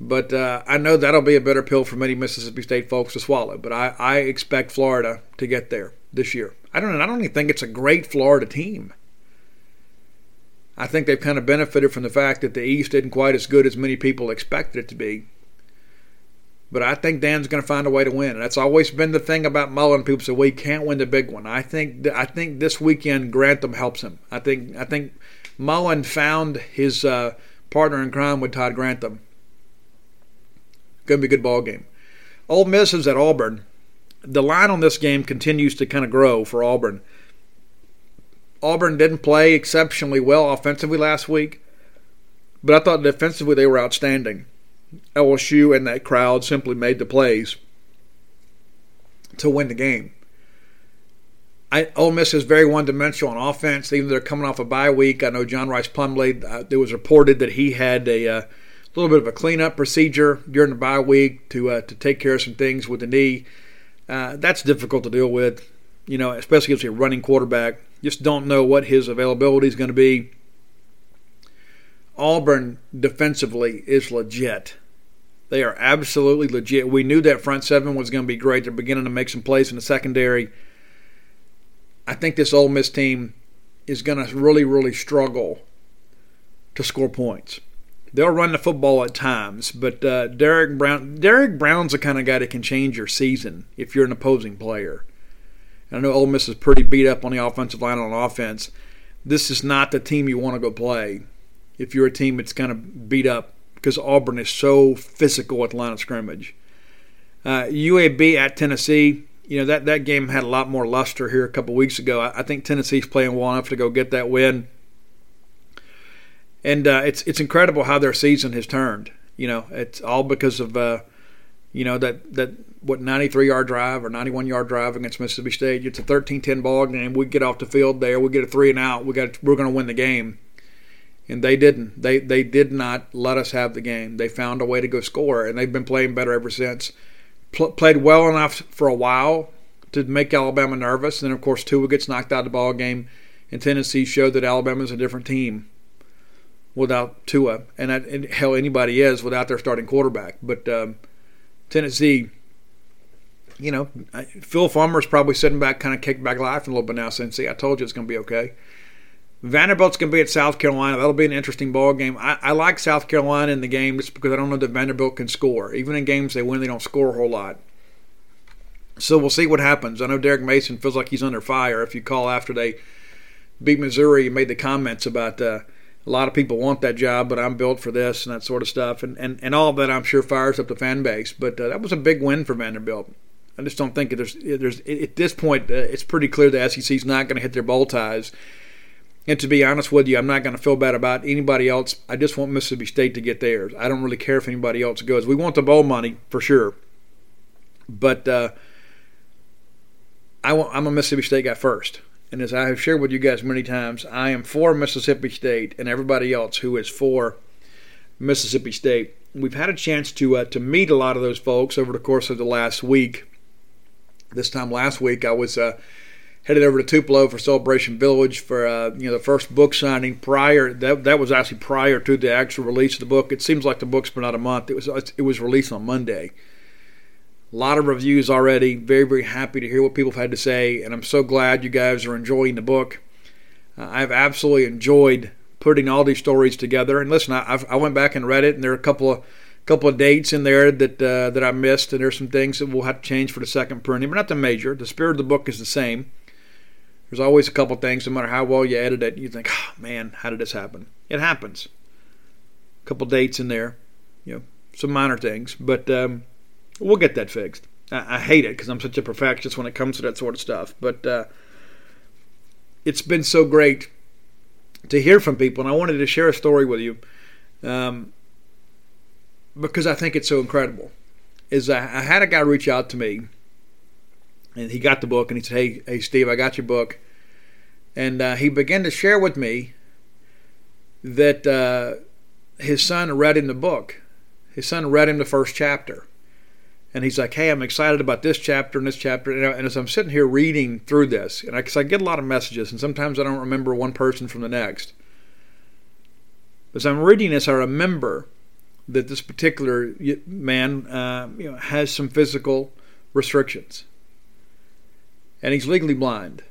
But uh, I know that'll be a bitter pill for many Mississippi State folks to swallow. But I, I expect Florida to get there this year. I don't. I don't even think it's a great Florida team. I think they've kind of benefited from the fact that the East isn't quite as good as many people expected it to be. But I think Dan's going to find a way to win. And that's always been the thing about Mullen. People say, "Well, he can't win the big one." I think I think this weekend Grantham helps him. I think I think Mullen found his uh, partner in crime with Todd Grantham. Going to be a good ball game. Ole Miss is at Auburn. The line on this game continues to kind of grow for Auburn. Auburn didn't play exceptionally well offensively last week, but I thought defensively they were outstanding. LSU and that crowd simply made the plays to win the game. I, Ole Miss is very one-dimensional on offense. Even though they're coming off a bye week, I know John Rice Plumlee. Uh, it was reported that he had a uh, little bit of a cleanup procedure during the bye week to uh, to take care of some things with the knee. Uh, that's difficult to deal with, you know, especially as a running quarterback. Just don't know what his availability is going to be. Auburn defensively is legit. They are absolutely legit. We knew that front seven was going to be great. They're beginning to make some plays in the secondary. I think this Ole Miss team is going to really, really struggle to score points. They'll run the football at times, but uh, Derrick Brown, Derrick Brown's the kind of guy that can change your season if you're an opposing player. And I know Ole Miss is pretty beat up on the offensive line on offense. This is not the team you want to go play if you're a team that's kind of beat up because Auburn is so physical at the line of scrimmage. Uh, UAB at Tennessee, you know that that game had a lot more luster here a couple weeks ago. I, I think Tennessee's playing well enough to go get that win, and uh, it's it's incredible how their season has turned. You know, it's all because of uh, you know that that what 93 yard drive or 91 yard drive against Mississippi State. It's a 13-10 ball game. We get off the field there. We get a three and out. We got we're going to win the game, and they didn't. They they did not let us have the game. They found a way to go score, and they've been playing better ever since pl- played well enough for a while to make Alabama nervous. And then, of course, Tua gets knocked out of the ball game, and Tennessee showed that Alabama is a different team without Tua, and, that, and hell, anybody is without their starting quarterback. But um, Tennessee, you know, Phil Fulmer's probably sitting back, kind of kicked back laughing a little bit now, saying, "See, I told you it's going to be okay." Vanderbilt's going to be at South Carolina. That'll be an interesting ball game. I, I, like South Carolina in the game just because I don't know that Vanderbilt can score. Even in games they win, they don't score a whole lot. So we'll see what happens. I know Derek Mason feels like he's under fire. If you call after they beat Missouri, he made the comments about uh, a lot of people want that job, but I'm built for this and that sort of stuff. And, and, and all that, I'm sure, fires up the fan base. But uh, that was a big win for Vanderbilt. I just don't think there's, there's at this point, uh, it's pretty clear the SEC's not going to hit their bowl ties and to be honest with you, I'm not going to feel bad about anybody else. I just want Mississippi State to get theirs. I don't really care if anybody else goes. We want the bowl money for sure, but uh, I want, I'm a Mississippi State guy first. And as I have shared with you guys many times, I am for Mississippi State and everybody else who is for Mississippi State. We've had a chance to uh, to meet a lot of those folks over the course of the last week. This time last week, I was. Uh, headed over to Tupelo for Celebration Village for uh, you know the first book signing. Prior that that was actually prior to the actual release of the book. It seems like the book's been out a month. It was it was released on Monday. A lot of reviews already. Very very happy to hear what people have had to say, and I'm so glad you guys are enjoying the book. Uh, I've absolutely enjoyed putting all these stories together. And listen, I, I went back and read it, and there are a couple of couple of dates in there that uh, that I missed, and there's some things that we'll have to change for the second printing, but not the major. The spirit of the book is the same. There's always a couple things, no matter how well you edit it, you think, oh, man, how did this happen? It happens. A couple dates in there, you know, some minor things, but um, we'll get that fixed. I, I hate it because I'm such a perfectionist when it comes to that sort of stuff, but uh, it's been so great to hear from people, and I wanted to share a story with you. um, because I think it's so incredible. Is I, I had a guy reach out to me, and he got the book, and he said, "Hey, hey, Steve, I got your book," and uh, he began to share with me that uh, his son read him the book. His son read him the first chapter, and he's like, "Hey, I'm excited about this chapter and this chapter." And as I'm sitting here reading through this, and I, cause I get a lot of messages, and sometimes I don't remember one person from the next. As I'm reading this, I remember that this particular man uh, you know, has some physical restrictions, and he's legally blind.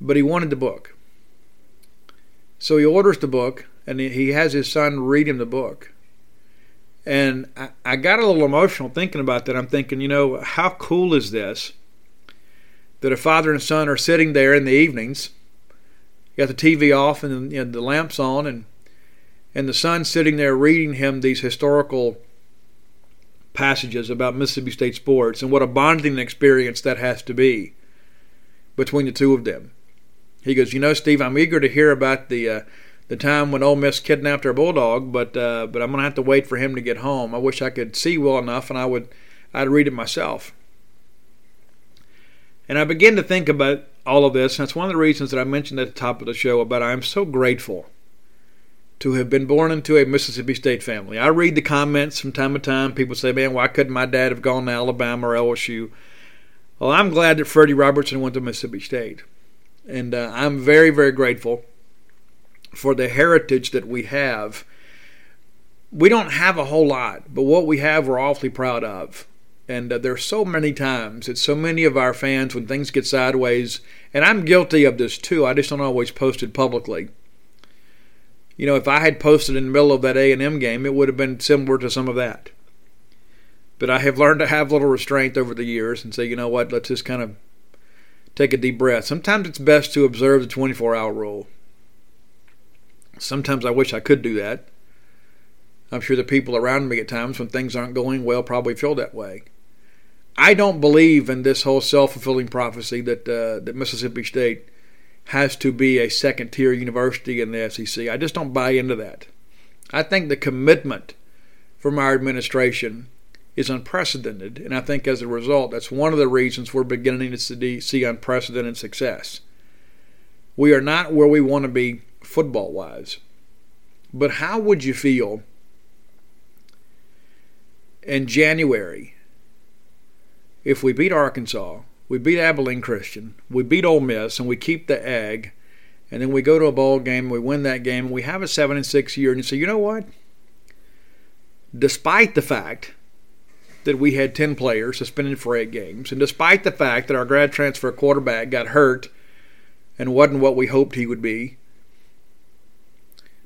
But he wanted the book, so he orders the book, and he has his son read him the book. And I, I got a little emotional thinking about that. I'm thinking, you know, how cool is this? That a father and son are sitting there in the evenings, got the TV off and you know, the lamps on, and and the son sitting there reading him these historical passages about Mississippi State sports and what a bonding experience that has to be between the two of them. He goes, you know, Steve, I'm eager to hear about the uh, the time when Ole Miss kidnapped our bulldog, but uh, but I'm gonna have to wait for him to get home. I wish I could see well enough, and I would I'd read it myself. And I begin to think about all of this. And that's one of the reasons that I mentioned at the top of the show about I am so grateful to have been born into a Mississippi State family. I read the comments from time to time. People say, man, why couldn't my dad have gone to Alabama or LSU? Well, I'm glad that Freddie Robertson went to Mississippi State. And uh, I'm very, very grateful for the heritage that we have. We don't have a whole lot, but what we have, we're awfully proud of. And uh, there's so many times that so many of our fans, when things get sideways, and I'm guilty of this too, I just don't always post it publicly you know, if I had posted in the middle of that A and M game, it would have been similar to some of that. But I have learned to have a little restraint over the years and say, you know what, let's just kind of take a deep breath. Sometimes it's best to observe the 24 hour rule. Sometimes I wish I could do that. I'm sure the people around me at times when things aren't going well probably feel that way. I don't believe in this whole self fulfilling prophecy that uh, that Mississippi State has to be a second tier university in the SEC. I just don't buy into that. I think the commitment from our administration is unprecedented, and I think as a result, that's one of the reasons we're beginning to see unprecedented success. We are not where we want to be football wise. But how would you feel in January if we beat Arkansas we beat Abilene Christian, we beat Ole Miss, and we keep the egg, and then we go to a bowl game, we win that game, and we have a seven and six year, and you say, you know what? Despite the fact that we had ten players suspended for eight games, and despite the fact that our grad transfer quarterback got hurt and wasn't what we hoped he would be,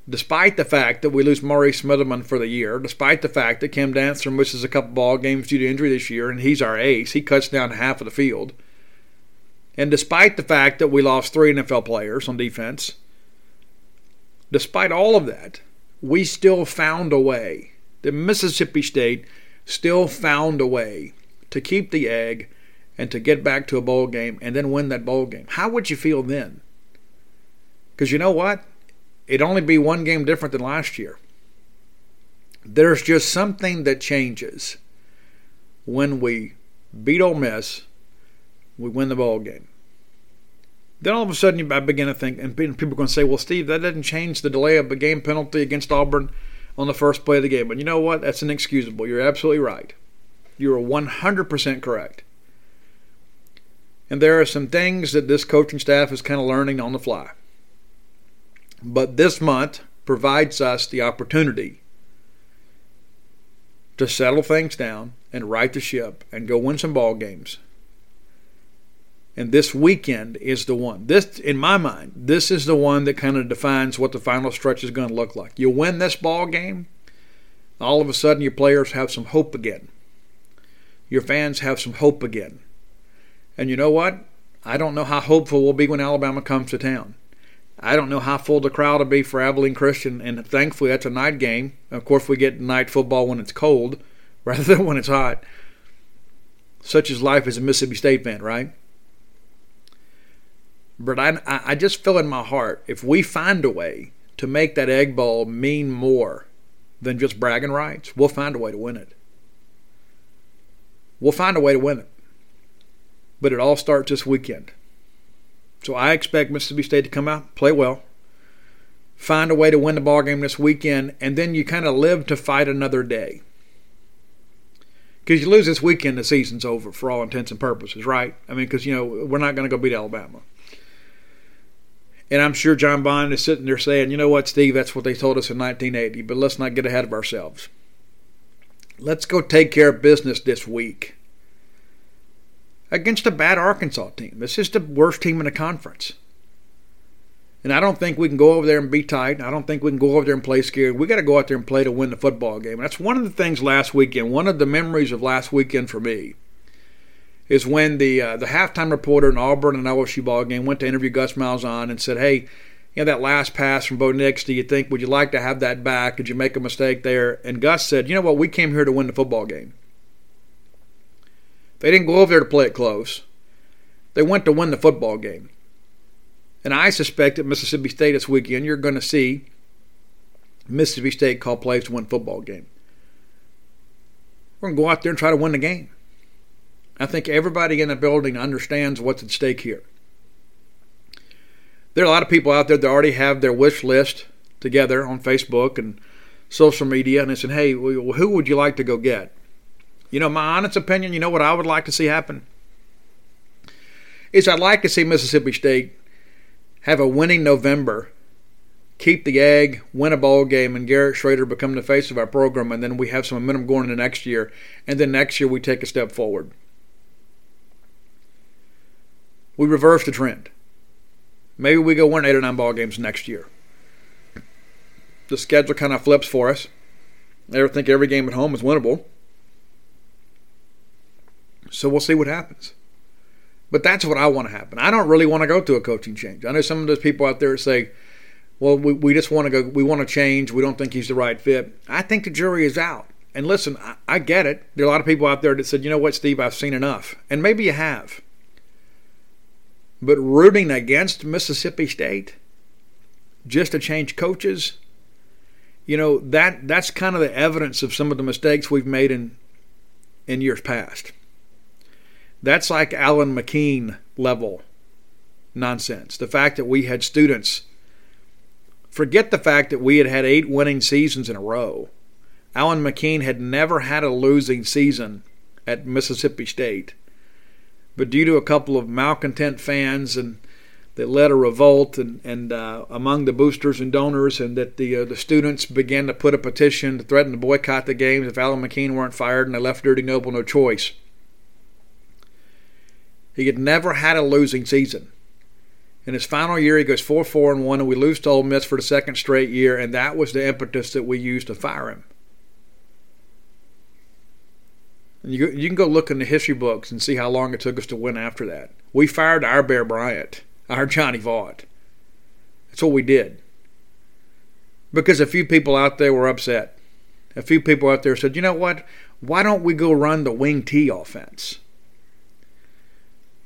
despite the fact that we lose Maurice Smitherman for the year, despite the fact that Cam Dantzler misses a couple ball games due to injury this year, and he's our ace, he cuts down half of the field, and despite the fact that we lost three NFL players on defense, despite all of that, we still found a way. The Mississippi State still found a way to keep the egg and to get back to a bowl game and then win that bowl game. How would you feel then? Because you know what? It'd only be one game different than last year. There's just something that changes when we beat Ole Miss, we win the ball game. Then all of a sudden, I begin to think, and people are going to say, "Well, Steve, that doesn't change the delay of a game penalty against Auburn on the first play of the game." But you know what? That's inexcusable. You're absolutely right. You are 100% correct. And there are some things that this coaching staff is kind of learning on the fly. But this month provides us the opportunity to settle things down and right the ship and go win some ball games. And this weekend is the one. This, in my mind, this is the one that kind of defines what the final stretch is going to look like. You win this ball game, all of a sudden your players have some hope again. Your fans have some hope again. And you know what? I don't know how hopeful we'll be when Alabama comes to town. I don't know how full the crowd will be for Abilene Christian, and thankfully that's a night game. Of course, we get night football when it's cold *laughs* rather than when it's hot. Such is life as a Mississippi State fan, right? But I, I just feel in my heart if we find a way to make that Egg Bowl mean more than just bragging rights, we'll find a way to win it. We'll find a way to win it. But it all starts this weekend. So I expect Mississippi State to come out, play well, find a way to win the ball game this weekend, and then you kind of live to fight another day. Because you lose this weekend, the season's over for all intents and purposes, right? I mean, because, you know, we're not going to go beat Alabama. And I'm sure John Bond is sitting there saying, you know what, Steve, that's what they told us in 1980, but let's not get ahead of ourselves. Let's go take care of business this week against a bad Arkansas team. This is the worst team in the conference. And I don't think we can go over there and be tight. I don't think we can go over there and play scared. We got to go out there and play to win the football game. And that's one of the things last weekend. One of the memories of last weekend for me is when the uh, the halftime reporter in Auburn and LSU ball game went to interview Gus Malzahn and said, "Hey, you know that last pass from Bo Nix. Do you think would you like to have that back? Did you make a mistake there?" And Gus said, "You know what? We came here to win the football game. They didn't go over there to play it close. They went to win the football game." And I suspect at Mississippi State this weekend, you're going to see Mississippi State call plays to win football game. We're going to go out there and try to win the game. I think everybody in the building understands what's at stake here. There are a lot of people out there that already have their wish list together on Facebook and social media, and they said, hey, who would you like to go get? You know, my honest opinion, you know what I would like to see happen? Is I'd like to see Mississippi State have a winning November, keep the egg, win a ball game, and Garrett Shrader become the face of our program, and then we have some momentum going into next year, and then next year we take a step forward. We reverse the trend. Maybe we go win eight or nine ball games next year. The schedule kind of flips for us. I think every game at home is winnable. So we'll see what happens. But that's what I want to happen. I don't really want to go through a coaching change. I know some of those people out there say, well, we, we just want to go, we want to change. We don't think he's the right fit. I think the jury is out. And listen, I, I get it. There are a lot of people out there that said, you know what, Steve, I've seen enough. And maybe you have. But rooting against Mississippi State just to change coaches, you know, that that's kind of the evidence of some of the mistakes we've made in in years past. That's like Allyn McKeen level nonsense. The fact that we had students forget the fact that we had had eight winning seasons in a row. Allyn McKeen had never had a losing season at Mississippi State. But due to a couple of malcontent fans and that led a revolt and, and uh, among the boosters and donors, and that the uh, the students began to put a petition to threaten to boycott the games if Allyn McKeen weren't fired, and they left Dudy Noble no choice. He had never had a losing season. In his final year, he goes 4 4 and 1, and we lose to Ole Miss for the second straight year, and that was the impetus that we used to fire him. And you, you can go look in the history books and see how long it took us to win after that. We fired our Bear Bryant, our Johnny Vaught. That's what we did. Because a few people out there were upset. A few people out there said, you know what? Why don't we go run the wing T offense?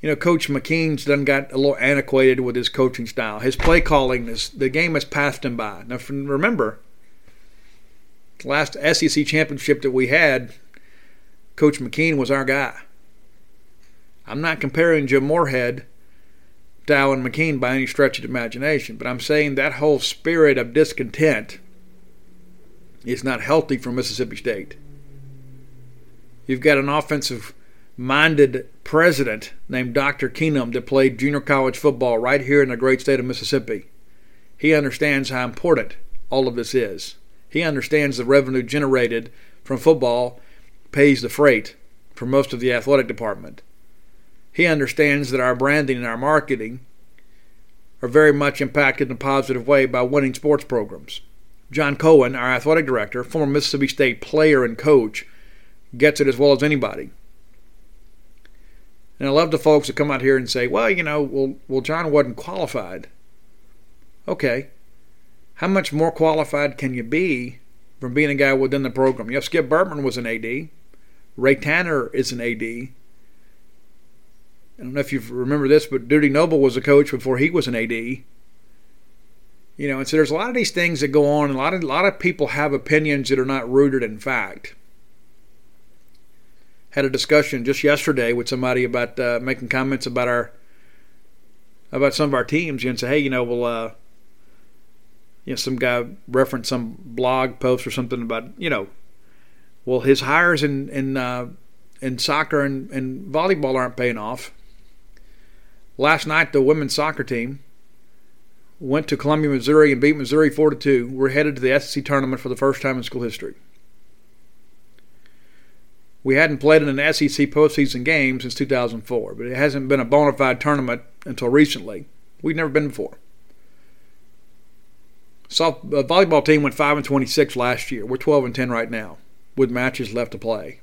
You know, Coach McKeen's done got a little antiquated with his coaching style. His play calling, is, the game has passed him by. Now, remember, the last SEC championship that we had, Coach McKeen was our guy. I'm not comparing Jim Moorhead to Allyn McKeen by any stretch of imagination, but I'm saying that whole spirit of discontent is not healthy for Mississippi State. You've got an offensive minded president named Dr. Keenum that played junior college football right here in the great state of Mississippi. He understands how important all of this is. He understands the revenue generated from football pays the freight for most of the athletic department. He understands that our branding and our marketing are very much impacted in a positive way by winning sports programs. John Cohen, our athletic director, former Mississippi State player and coach, gets it as well as anybody. And I love the folks that come out here and say, well, you know, well, well, John wasn't qualified. Okay. How much more qualified can you be from being a guy within the program? You know, Skip Bertman was an AD. Ray Tanner is an AD. I don't know if you remember this, but Dudy Noble was a coach before he was an AD. You know, and so there's a lot of these things that go on, and a lot of a lot of people have opinions that are not rooted in fact. Had a discussion just yesterday with somebody about uh, making comments about our about some of our teams, and say, hey, you know, well, uh, you know, some guy referenced some blog post or something about, you know, well, his hires in in uh, in soccer and, and volleyball aren't paying off. Last night, the women's soccer team went to Columbia, Missouri, and beat Missouri four to two. We're headed to the SEC tournament for the first time in school history. We hadn't played in an SEC postseason game since 2004, but it hasn't been a bona fide tournament until recently. We've never been before. Soft, uh, volleyball team went 5 and 26 last year. We're 12 and 10 right now with matches left to play.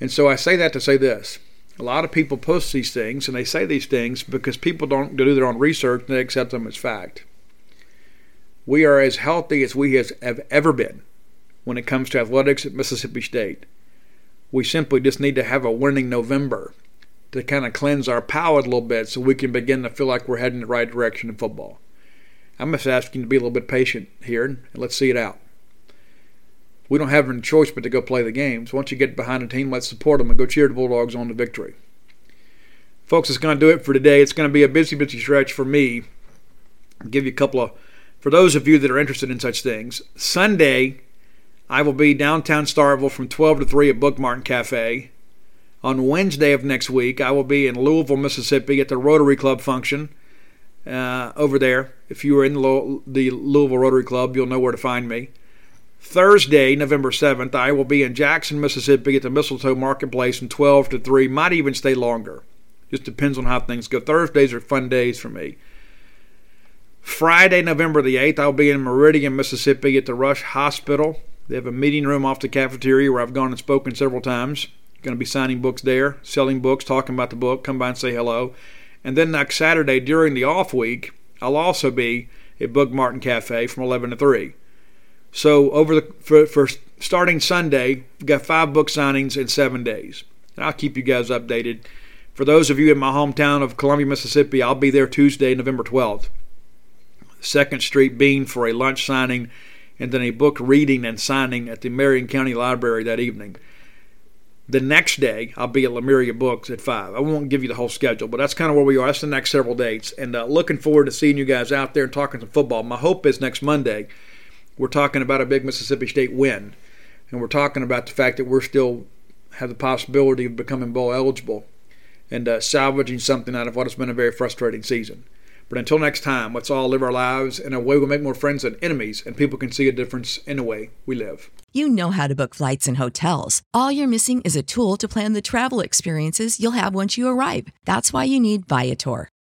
And so I say that to say this. A lot of people post these things and they say these things because people don't do their own research and they accept them as fact. We are as healthy as we have ever been when it comes to athletics at Mississippi State. We simply just need to have a winning November to kind of cleanse our palate a little bit so we can begin to feel like we're heading the right direction in football. I'm just asking to be a little bit patient here and let's see it out. We don't have any choice but to go play the games. Once you get behind a team, let's support them and go cheer the Bulldogs on to victory. Folks, it's going to do it for today. It's going to be a busy, busy stretch for me. I'll give you a couple of, for those of you that are interested in such things, Sunday, I will be downtown Starkville from 12 to 3 at Book Martin Cafe. On Wednesday of next week, I will be in Louisville, Mississippi at the Rotary Club function uh, over there. If you are in the Louisville Rotary Club, you'll know where to find me. Thursday, November 7th, I will be in Jackson, Mississippi at the Mistletoe Marketplace from 12 to 3. Might even stay longer. Just depends on how things go. Thursdays are fun days for me. Friday, November the 8th, I'll be in Meridian, Mississippi at the Rush Hospital. They have a meeting room off the cafeteria where I've gone and spoken several times. Going to be signing books there, selling books, talking about the book. Come by and say hello. And then next Saturday during the off week, I'll also be at Book Martin Cafe from 11 to 3. So over the for, for starting Sunday, we've got five book signings in seven days. And I'll keep you guys updated. For those of you in my hometown of Columbia, Mississippi, I'll be there Tuesday, November 12th. Second Street Bean for a lunch signing and then a book reading and signing at the Marion County Library that evening. The next day, I'll be at Lemuria Books at 5. I won't give you the whole schedule, but that's kind of where we are. That's the next several dates. And uh, looking forward to seeing you guys out there and talking some football. My hope is next Monday, we're talking about a big Mississippi State win. And we're talking about the fact that we're still have the possibility of becoming bowl eligible and uh, salvaging something out of what has been a very frustrating season. But until next time, let's all live our lives in a way we make more friends than enemies, and people can see a difference in the way we live. You know how to book flights and hotels. All you're missing is a tool to plan the travel experiences you'll have once you arrive. That's why you need Viator.